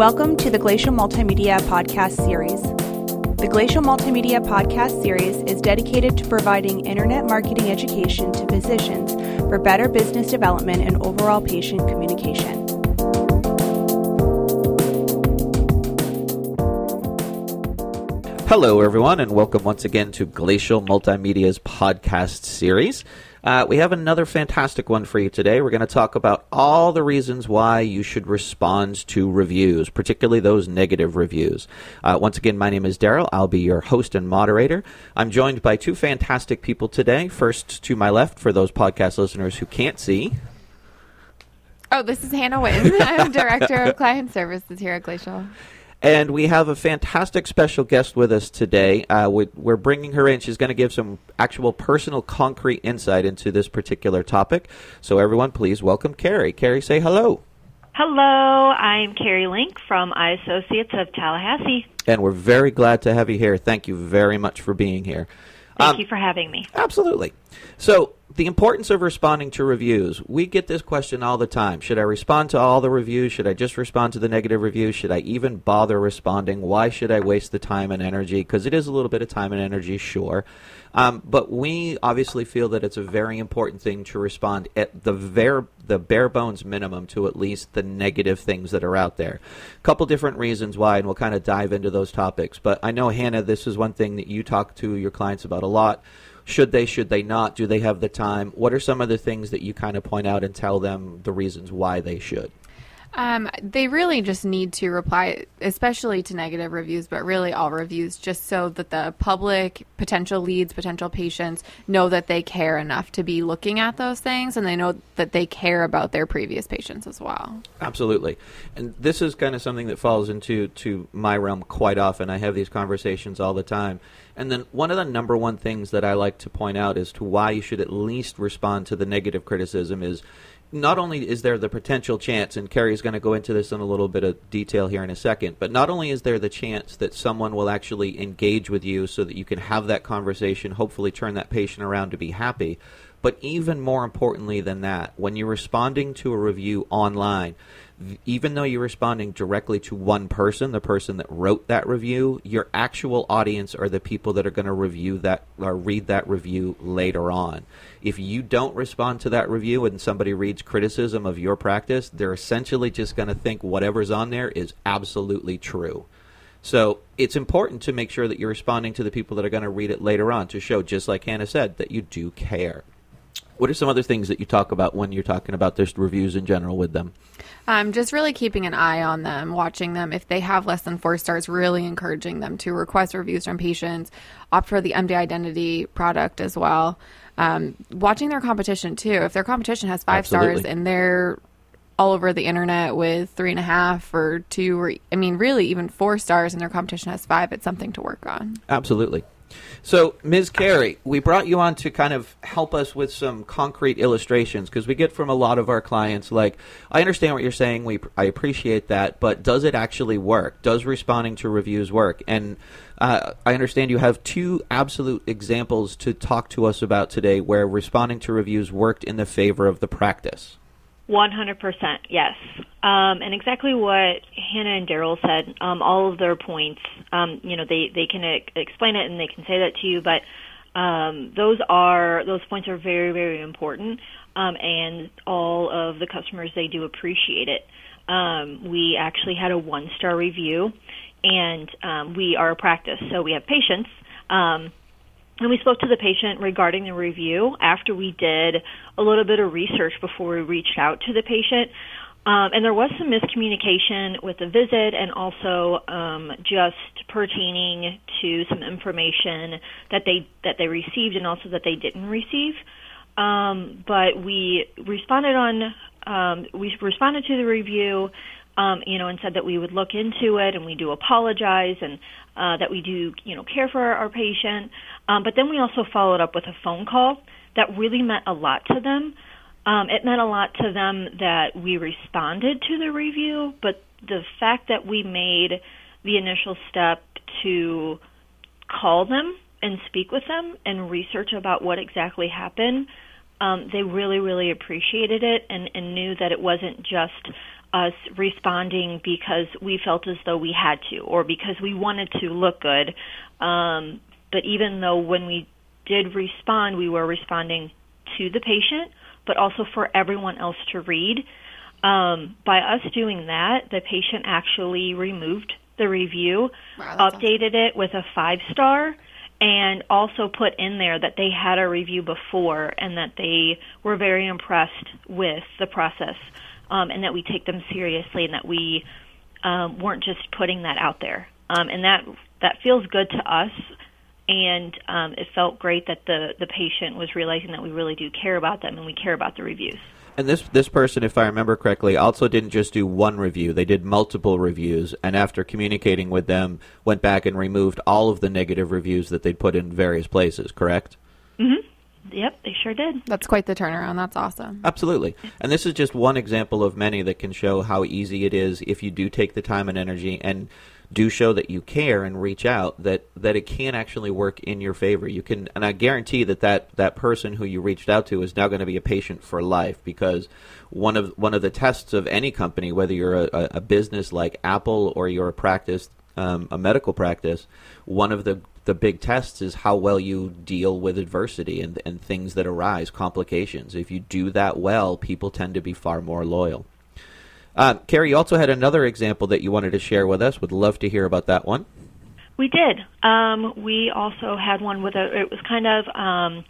Welcome to the Glacial Multimedia Podcast Series. The Glacial Multimedia Podcast Series is dedicated to providing internet marketing education to physicians for better business development and overall patient communication. Hello, everyone, and welcome once again to Glacial Multimedia's podcast series. Uh, we have another fantastic one for you today. We're going to talk about all the reasons why you should respond to reviews, particularly those negative reviews. Uh, once again, my name is Darryl. I'll be your host and moderator. I'm joined by two fantastic people today. First, to my left, for those podcast listeners who can't see. Oh, this is Hannah Whitten. I'm Director of Client Services here at Glacial. And we have a fantastic special guest with us today. Uh, we, are bringing her in. She's going to give some actual personal, concrete insight into this particular topic. So, everyone, please welcome Carrie. Carrie, say hello. Hello, I'm Carrie Link from Eye Associates of Tallahassee. And we're very glad to have you here. Thank you very much for being here. Thank um, you for having me. Absolutely. So, the importance of responding to reviews. We get this question all the time. Should I respond to all the reviews? Should I just respond to the negative reviews? Should I even bother responding? Why should I waste the time and energy? Because it is a little bit of time and energy, sure. Um, but we obviously feel that it's a very important thing to respond at the ver- the bare bones minimum to at least the negative things that are out there. A couple different reasons why, and we'll kind of dive into those topics. But I know, Hannah, this is one thing that you talk to your clients about a lot. Should they, should they not? Do they have the time? What are some of the things that you kind of point out and tell them the reasons why they should? Um, they really just need to reply, especially to negative reviews, but really all reviews, just so that the public, potential leads, potential patients know that they care enough to be looking at those things and they know that they care about their previous patients as well. Absolutely. And this is kind of something that falls into to my realm quite often. I have these conversations all the time. And then one of the number one things that I like to point out as to why you should at least respond to the negative criticism is not only is there the potential chance, and Carrie's going to go into this in a little bit of detail here in a second, but not only is there the chance that someone will actually engage with you so that you can have that conversation, hopefully turn that patient around to be happy, but even more importantly than that, when you're responding to a review online, even though you're responding directly to one person, the person that wrote that review, your actual audience are the people that are going to review that or read that review later on. If you don't respond to that review and somebody reads criticism of your practice, they're essentially just going to think whatever's on there is absolutely true. So it's important to make sure that you're responding to the people that are going to read it later on to show, just like Hannah said, that you do care. What are some other things that you talk about when you're talking about just reviews in general with them? Um, just really keeping an eye on them, watching them. If they have less than four stars, really encouraging them to request reviews from patients, opt for the MD Identity product as well. Um, watching their competition too. If their competition has five Absolutely. stars and they're all over the internet with three and a half or two, or I mean, really even four stars and their competition has five, it's something to work on. Absolutely. So, Ms. Carrie, we brought you on to kind of help us with some concrete illustrations because we get from a lot of our clients like, I understand what you're saying, we I appreciate that, but does it actually work? Does responding to reviews work? And uh, I understand you have two absolute examples to talk to us about today where responding to reviews worked in the favor of the practice. 100%, yes. Um, and exactly what Hannah and Darryl said, um, all of their points, um, you know, they, they can explain it and they can say that to you, but um, those are, those points are very, very important. Um, and all of the customers, they do appreciate it. Um, we actually had a one star review and um, we are a practice, so we have patients. Um, and we spoke to the patient regarding the review after we did a little bit of research before we reached out to the patient. Um, and there was some miscommunication with the visit and also um, just pertaining to some information that they that they received and also that they didn't receive. Um, but we responded on um, we responded to the review um, you know, and said that we would look into it and we do apologize and uh, that we do, you know, care for our, patient. Um, but then we also followed up with a phone call that really meant a lot to them. Um, it meant a lot to them that we responded to the review, but the fact that we made the initial step to call them and speak with them and research about what exactly happened, um, they really, really appreciated it and, and knew that it wasn't just us responding because we felt as though we had to or because we wanted to look good. Um, but even though when we did respond, we were responding to the patient, but also for everyone else to read. Um, by us doing that, the patient actually removed the review, Wow, updated it with a five star, and also put in there that they had a review before and that they were very impressed with the process um, and that we take them seriously and that we um, weren't just putting that out there. Um, and that that feels good to us. And um, it felt great that the, the patient was realizing that we really do care about them and we care about the reviews. And this this person, if I remember correctly, also didn't just do one review. They did multiple reviews, and after communicating with them, went back and removed all of the negative reviews that they'd put in various places. Correct? Yep, they sure did. That's quite the turnaround. That's awesome. Absolutely. And this is just one example of many that can show how easy it is if you do take the time and energy and do show that you care and reach out that that it can actually work in your favor. You can and I guarantee that that, that person who you reached out to is now going to be a patient for life because one of one of the tests of any company whether you're a, a a business like Apple or you're a practice um, a medical practice, one of the the big tests is how well you deal with adversity and, and things that arise, complications. If you do that well, people tend to be far more loyal. Uh, Carrie, you also had another example that you wanted to share with us. Would love to hear about that one. We did. Um, we also had one with a. It was kind of um,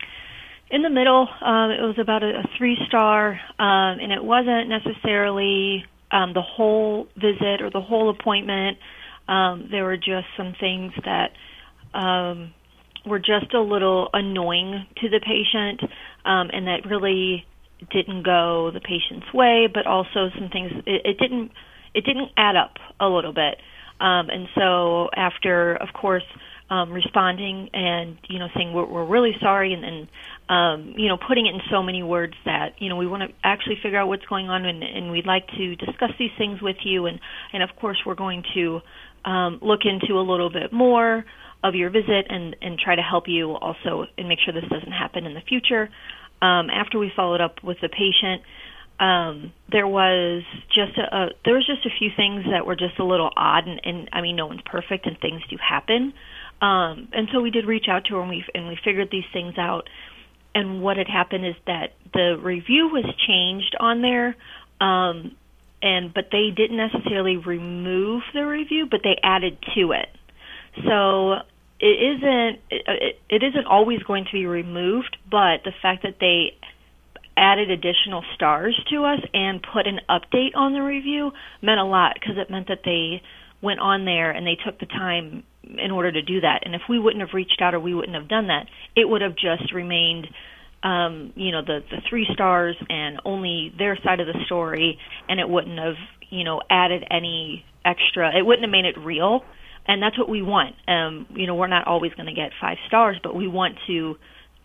in the middle. Um, it was about a, a three star, um, and it wasn't necessarily um, the whole visit or the whole appointment. Um, there were just some things that um, were just a little annoying to the patient, um, and that really didn't go the patient's way. But also some things it, it didn't it didn't add up a little bit. Um, and so after, of course, um, responding and you know saying we're, we're really sorry and, and um, you know putting it in so many words that you know we want to actually figure out what's going on and, and we'd like to discuss these things with you and and of course we're going to um, look into a little bit more of your visit and and try to help you also and make sure this doesn't happen in the future. Um, after we followed up with the patient, um, there was just a, a there was just a few things that were just a little odd, and, and I mean, no one's perfect, and things do happen. Um, and so we did reach out to her, and we and we figured these things out. And what had happened is that the review was changed on there, um, and but they didn't necessarily remove the review, but they added to it. So it isn't it, it isn't always going to be removed, but the fact that they added additional stars to us and put an update on the review meant a lot because it meant that they went on there and they took the time in order to do that. And if we wouldn't have reached out or we wouldn't have done that, it would have just remained um, you know, the the three stars and only their side of the story and it wouldn't have, you know, added any extra. It wouldn't have made it real. And that's what we want. Um, you know, we're not always going to get five stars, but we want to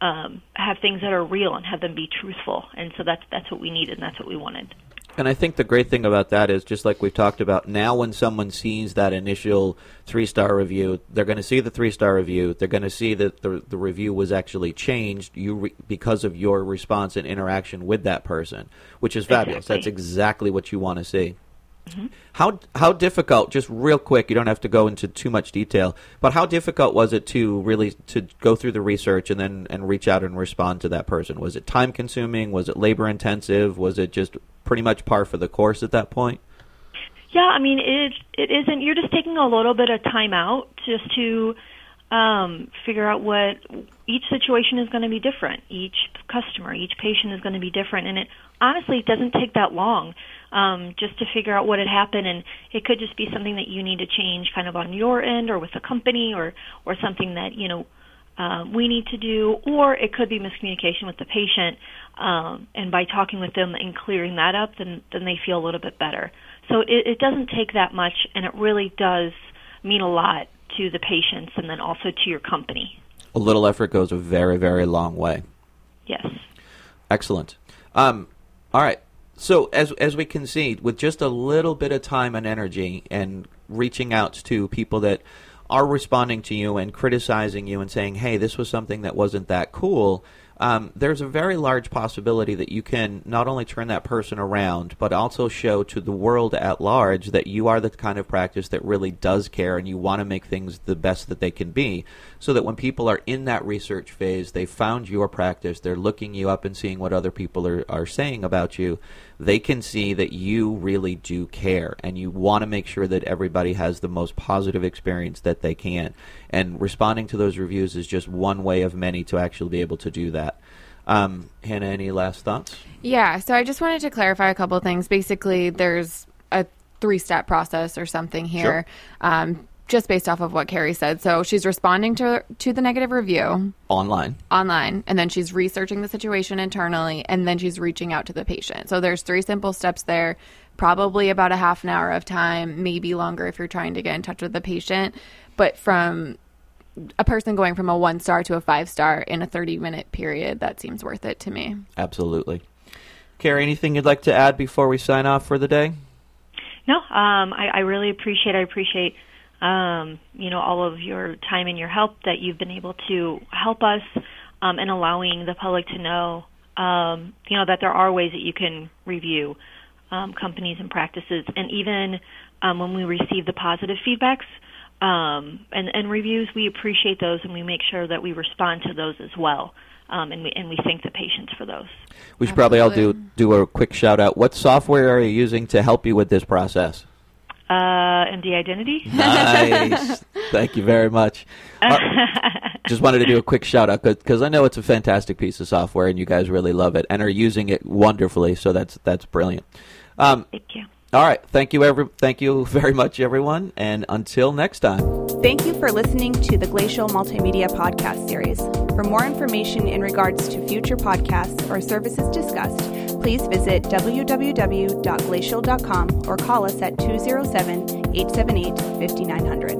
um, have things that are real and have them be truthful. And so that's that's what we needed, and that's what we wanted. And I think the great thing about that is just like we've talked about, now when someone sees that initial three star review, they're going to see the three star review. They're going to see that the, the review was actually changed you re- because of your response and interaction with that person, which is fabulous. Exactly. That's exactly what you want to see. Mm-hmm. How how difficult? Just real quick, you don't have to go into too much detail. But how difficult was it to really to go through the research and then and reach out and respond to that person? Was it time consuming? Was it labor intensive? Was it just pretty much par for the course at that point? Yeah, I mean it it isn't. You're just taking a little bit of time out just to um, figure out what each situation is going to be different. Each customer, each patient is going to be different, and it honestly doesn't take that long um, just to figure out what had happened. And it could just be something that you need to change, kind of on your end, or with the company, or or something that you know uh, we need to do, or it could be miscommunication with the patient. Um, and by talking with them and clearing that up, then then they feel a little bit better. So it, it doesn't take that much, and it really does mean a lot to the patients, and then also to your company. A little effort goes a very very long way. Yes. Excellent. Um, all right. So as as we can see, with just a little bit of time and energy, and reaching out to people that are responding to you and criticizing you and saying, "Hey, this was something that wasn't that cool," um, there's a very large possibility that you can not only turn that person around, but also show to the world at large that you are the kind of practice that really does care and you want to make things the best that they can be. So that when people are in that research phase, they found your practice, they're looking you up and seeing what other people are, are saying about you, they can see that you really do care and you want to make sure that everybody has the most positive experience that they can. And responding to those reviews is just one way of many to actually be able to do that. Um, Hannah, any last thoughts? Yeah, so I just wanted to clarify a couple things. Basically, there's a three step process or something here. Sure. Um, just based off of what Carrie said. So she's responding to to the negative review online. Online, and then she's researching the situation internally, and then she's reaching out to the patient. So there's three simple steps there. Probably about a half an hour of time, maybe longer if you're trying to get in touch with the patient. But from a person going from a one star to a five star in a 30 minute period, that seems worth it to me. Absolutely. Carrie, anything you'd like to add before we sign off for the day? No, um, I, I really appreciate. I appreciate um, you know, all of your time and your help that you've been able to help us um, and allowing the public to know, um, you know, that there are ways that you can review um, companies and practices. And even um, when we receive the positive feedbacks um, and, and reviews, we appreciate those and we make sure that we respond to those as well. Um, and we and we thank the patients for those. We should Absolutely. probably all do do a quick shout out. What software are you using to help you with this process? Uh, MD Identity. Nice. Thank you very much. Uh, just wanted to do a quick shout out because I know it's a fantastic piece of software and you guys really love it and are using it wonderfully. So that's that's brilliant. Um, Thank you. All right. Thank you, every, thank you very much, everyone. And until next time. Thank you for listening to the Glacial Multimedia Podcast Series. For more information in regards to future podcasts or services discussed, please visit www.glacial.com or call us at 207 878 5900.